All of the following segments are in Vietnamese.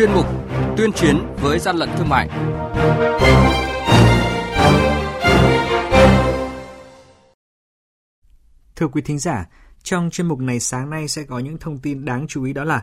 chuyên mục Tuyên chiến với gian lận thương mại. Thưa quý thính giả, trong chuyên mục này sáng nay sẽ có những thông tin đáng chú ý đó là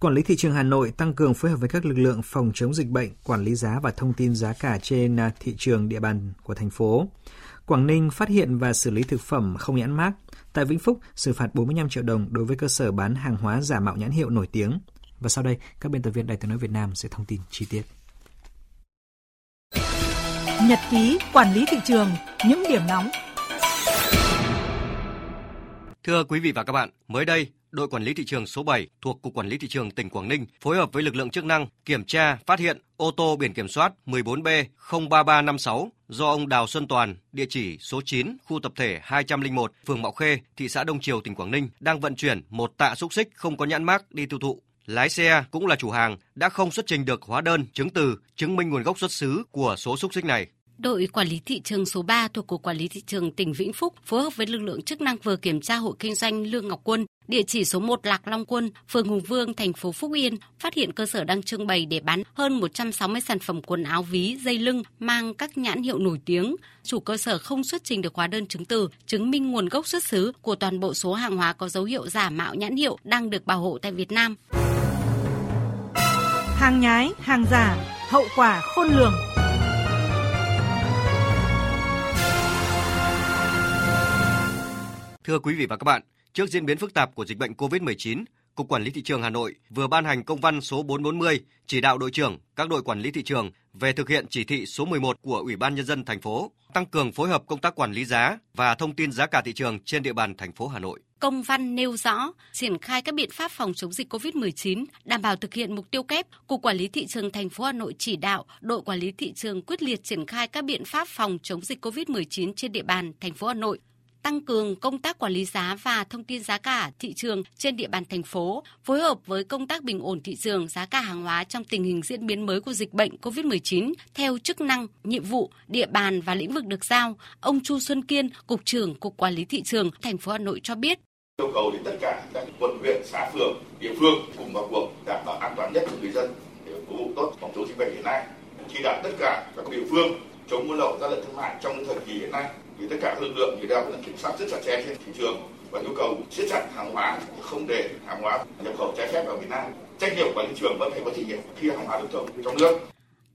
Quản lý thị trường Hà Nội tăng cường phối hợp với các lực lượng phòng chống dịch bệnh, quản lý giá và thông tin giá cả trên à, thị trường địa bàn của thành phố. Quảng Ninh phát hiện và xử lý thực phẩm không nhãn mác. Tại Vĩnh Phúc, xử phạt 45 triệu đồng đối với cơ sở bán hàng hóa giả mạo nhãn hiệu nổi tiếng. Và sau đây, các biên tập viên Đài tiếng nói Việt Nam sẽ thông tin chi tiết. Nhật ký quản lý thị trường, những điểm nóng. Thưa quý vị và các bạn, mới đây, đội quản lý thị trường số 7 thuộc Cục Quản lý Thị trường tỉnh Quảng Ninh phối hợp với lực lượng chức năng kiểm tra phát hiện ô tô biển kiểm soát 14B03356 do ông Đào Xuân Toàn, địa chỉ số 9, khu tập thể 201, phường Mạo Khê, thị xã Đông Triều, tỉnh Quảng Ninh đang vận chuyển một tạ xúc xích không có nhãn mác đi tiêu thụ. Lái xe cũng là chủ hàng đã không xuất trình được hóa đơn, chứng từ chứng minh nguồn gốc xuất xứ của số xúc xích này. Đội quản lý thị trường số 3 thuộc Cục Quản lý Thị trường tỉnh Vĩnh Phúc phối hợp với lực lượng chức năng vừa kiểm tra hộ kinh doanh Lương Ngọc Quân, địa chỉ số 1 Lạc Long Quân, phường Hùng Vương, thành phố Phúc Yên, phát hiện cơ sở đang trưng bày để bán hơn 160 sản phẩm quần áo ví, dây lưng mang các nhãn hiệu nổi tiếng. Chủ cơ sở không xuất trình được hóa đơn chứng từ, chứng minh nguồn gốc xuất xứ của toàn bộ số hàng hóa có dấu hiệu giả mạo nhãn hiệu đang được bảo hộ tại Việt Nam. Hàng nhái, hàng giả, hậu quả khôn lường. Thưa quý vị và các bạn, trước diễn biến phức tạp của dịch bệnh COVID-19, Cục Quản lý Thị trường Hà Nội vừa ban hành công văn số 440 chỉ đạo đội trưởng các đội quản lý thị trường về thực hiện chỉ thị số 11 của Ủy ban Nhân dân thành phố, tăng cường phối hợp công tác quản lý giá và thông tin giá cả thị trường trên địa bàn thành phố Hà Nội. Công văn nêu rõ, triển khai các biện pháp phòng chống dịch COVID-19, đảm bảo thực hiện mục tiêu kép, Cục Quản lý Thị trường thành phố Hà Nội chỉ đạo đội quản lý thị trường quyết liệt triển khai các biện pháp phòng chống dịch COVID-19 trên địa bàn thành phố Hà Nội, tăng cường công tác quản lý giá và thông tin giá cả thị trường trên địa bàn thành phố, phối hợp với công tác bình ổn thị trường giá cả hàng hóa trong tình hình diễn biến mới của dịch bệnh COVID-19 theo chức năng, nhiệm vụ, địa bàn và lĩnh vực được giao, ông Chu Xuân Kiên, cục trưởng Cục Quản lý thị trường thành phố Hà Nội cho biết. Yêu cầu đến tất cả các quận huyện xã phường địa phương cùng vào cuộc đảm bảo an toàn nhất cho người dân để phục vụ tốt phòng chống dịch bệnh hiện nay chỉ đạo tất cả các địa phương chống buôn lậu gian lận thương mại trong thời kỳ hiện nay thì tất cả các lực lượng thì đang kiểm soát rất chặt chẽ trên thị trường và yêu cầu siết chặt hàng hóa không để hàng hóa nhập khẩu trái phép vào Việt Nam trách nhiệm của thị trường vẫn phải có trách nhiệm khi hàng hóa lưu thông trong nước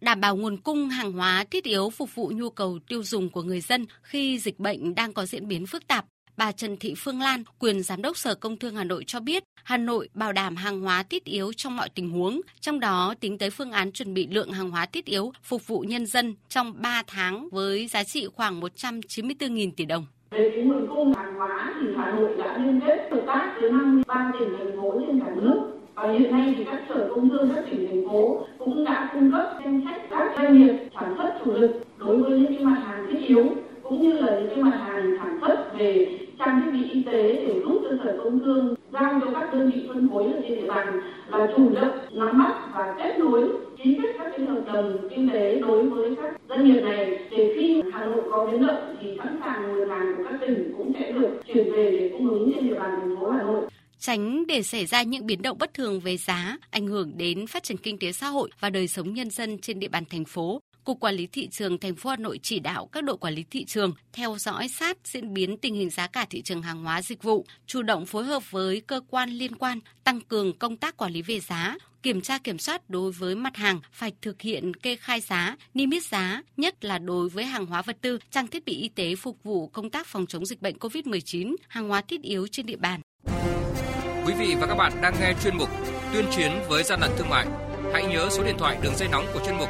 đảm bảo nguồn cung hàng hóa thiết yếu phục vụ nhu cầu tiêu dùng của người dân khi dịch bệnh đang có diễn biến phức tạp. Bà Trần Thị Phương Lan, quyền giám đốc Sở Công Thương Hà Nội cho biết, Hà Nội bảo đảm hàng hóa thiết yếu trong mọi tình huống, trong đó tính tới phương án chuẩn bị lượng hàng hóa thiết yếu phục vụ nhân dân trong 3 tháng với giá trị khoảng 194.000 tỷ đồng. Về cái nguồn cung hàng hóa thì Hà Nội đã liên kết hợp tác với 53 tỉnh thành phố trên cả nước và hiện nay thì các sở công thương các tỉnh thành phố cũng đã cung cấp danh sách các doanh nghiệp sản xuất chủ lực đối với những cái mặt hàng thiết yếu cũng như là những cái mặt hàng sản xuất về trang thiết bị y tế để giúp cho sở công thương giao cho các đơn vị phân phối ở trên địa bàn là chủ động nắm bắt và kết nối chính kết các cái hợp đồng kinh tế đối với các doanh nghiệp này để khi Hà Nội có biến động thì sẵn sàng nguồn hàng của các tỉnh cũng sẽ được chuyển về để cung ứng trên địa bàn thành phố Hà Nội tránh để xảy ra những biến động bất thường về giá, ảnh hưởng đến phát triển kinh tế xã hội và đời sống nhân dân trên địa bàn thành phố. Cục Quản lý Thị trường thành phố Hà Nội chỉ đạo các đội quản lý thị trường theo dõi sát diễn biến tình hình giá cả thị trường hàng hóa dịch vụ, chủ động phối hợp với cơ quan liên quan tăng cường công tác quản lý về giá, kiểm tra kiểm soát đối với mặt hàng phải thực hiện kê khai giá, niêm yết giá, nhất là đối với hàng hóa vật tư, trang thiết bị y tế phục vụ công tác phòng chống dịch bệnh COVID-19, hàng hóa thiết yếu trên địa bàn. Quý vị và các bạn đang nghe chuyên mục Tuyên chiến với gian lận thương mại. Hãy nhớ số điện thoại đường dây nóng của chuyên mục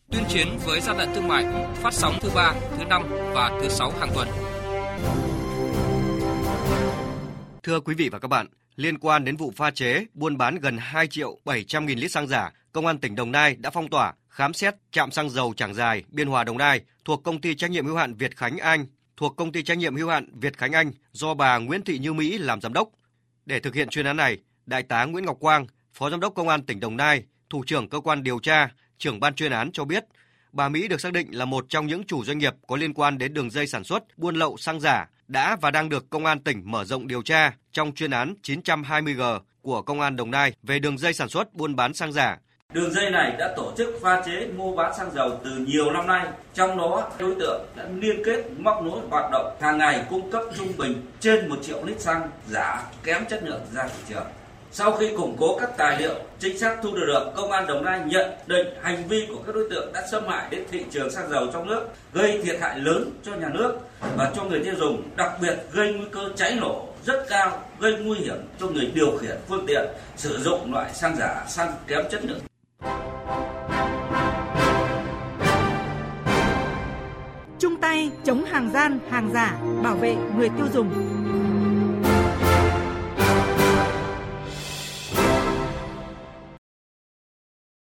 tuyên chiến với gian lận thương mại phát sóng thứ ba, thứ năm và thứ sáu hàng tuần. Thưa quý vị và các bạn, liên quan đến vụ pha chế, buôn bán gần 2 triệu 700 nghìn lít xăng giả, Công an tỉnh Đồng Nai đã phong tỏa, khám xét trạm xăng dầu Trảng Dài, Biên Hòa Đồng Nai thuộc công ty trách nhiệm hữu hạn Việt Khánh Anh, thuộc công ty trách nhiệm hữu hạn Việt Khánh Anh do bà Nguyễn Thị Như Mỹ làm giám đốc. Để thực hiện chuyên án này, Đại tá Nguyễn Ngọc Quang, Phó Giám đốc Công an tỉnh Đồng Nai, Thủ trưởng cơ quan điều tra, trưởng ban chuyên án cho biết, bà Mỹ được xác định là một trong những chủ doanh nghiệp có liên quan đến đường dây sản xuất, buôn lậu xăng giả đã và đang được Công an tỉnh mở rộng điều tra trong chuyên án 920G của Công an Đồng Nai về đường dây sản xuất buôn bán xăng giả. Đường dây này đã tổ chức pha chế mua bán xăng dầu từ nhiều năm nay, trong đó đối tượng đã liên kết móc nối hoạt động hàng ngày cung cấp trung bình trên 1 triệu lít xăng giả kém chất lượng ra thị trường. Sau khi củng cố các tài liệu chính xác thu được được, công an Đồng Nai nhận định hành vi của các đối tượng đã xâm hại đến thị trường xăng dầu trong nước, gây thiệt hại lớn cho nhà nước và cho người tiêu dùng, đặc biệt gây nguy cơ cháy nổ rất cao, gây nguy hiểm cho người điều khiển phương tiện sử dụng loại xăng giả, xăng kém chất lượng. Chung tay chống hàng gian, hàng giả, bảo vệ người tiêu dùng.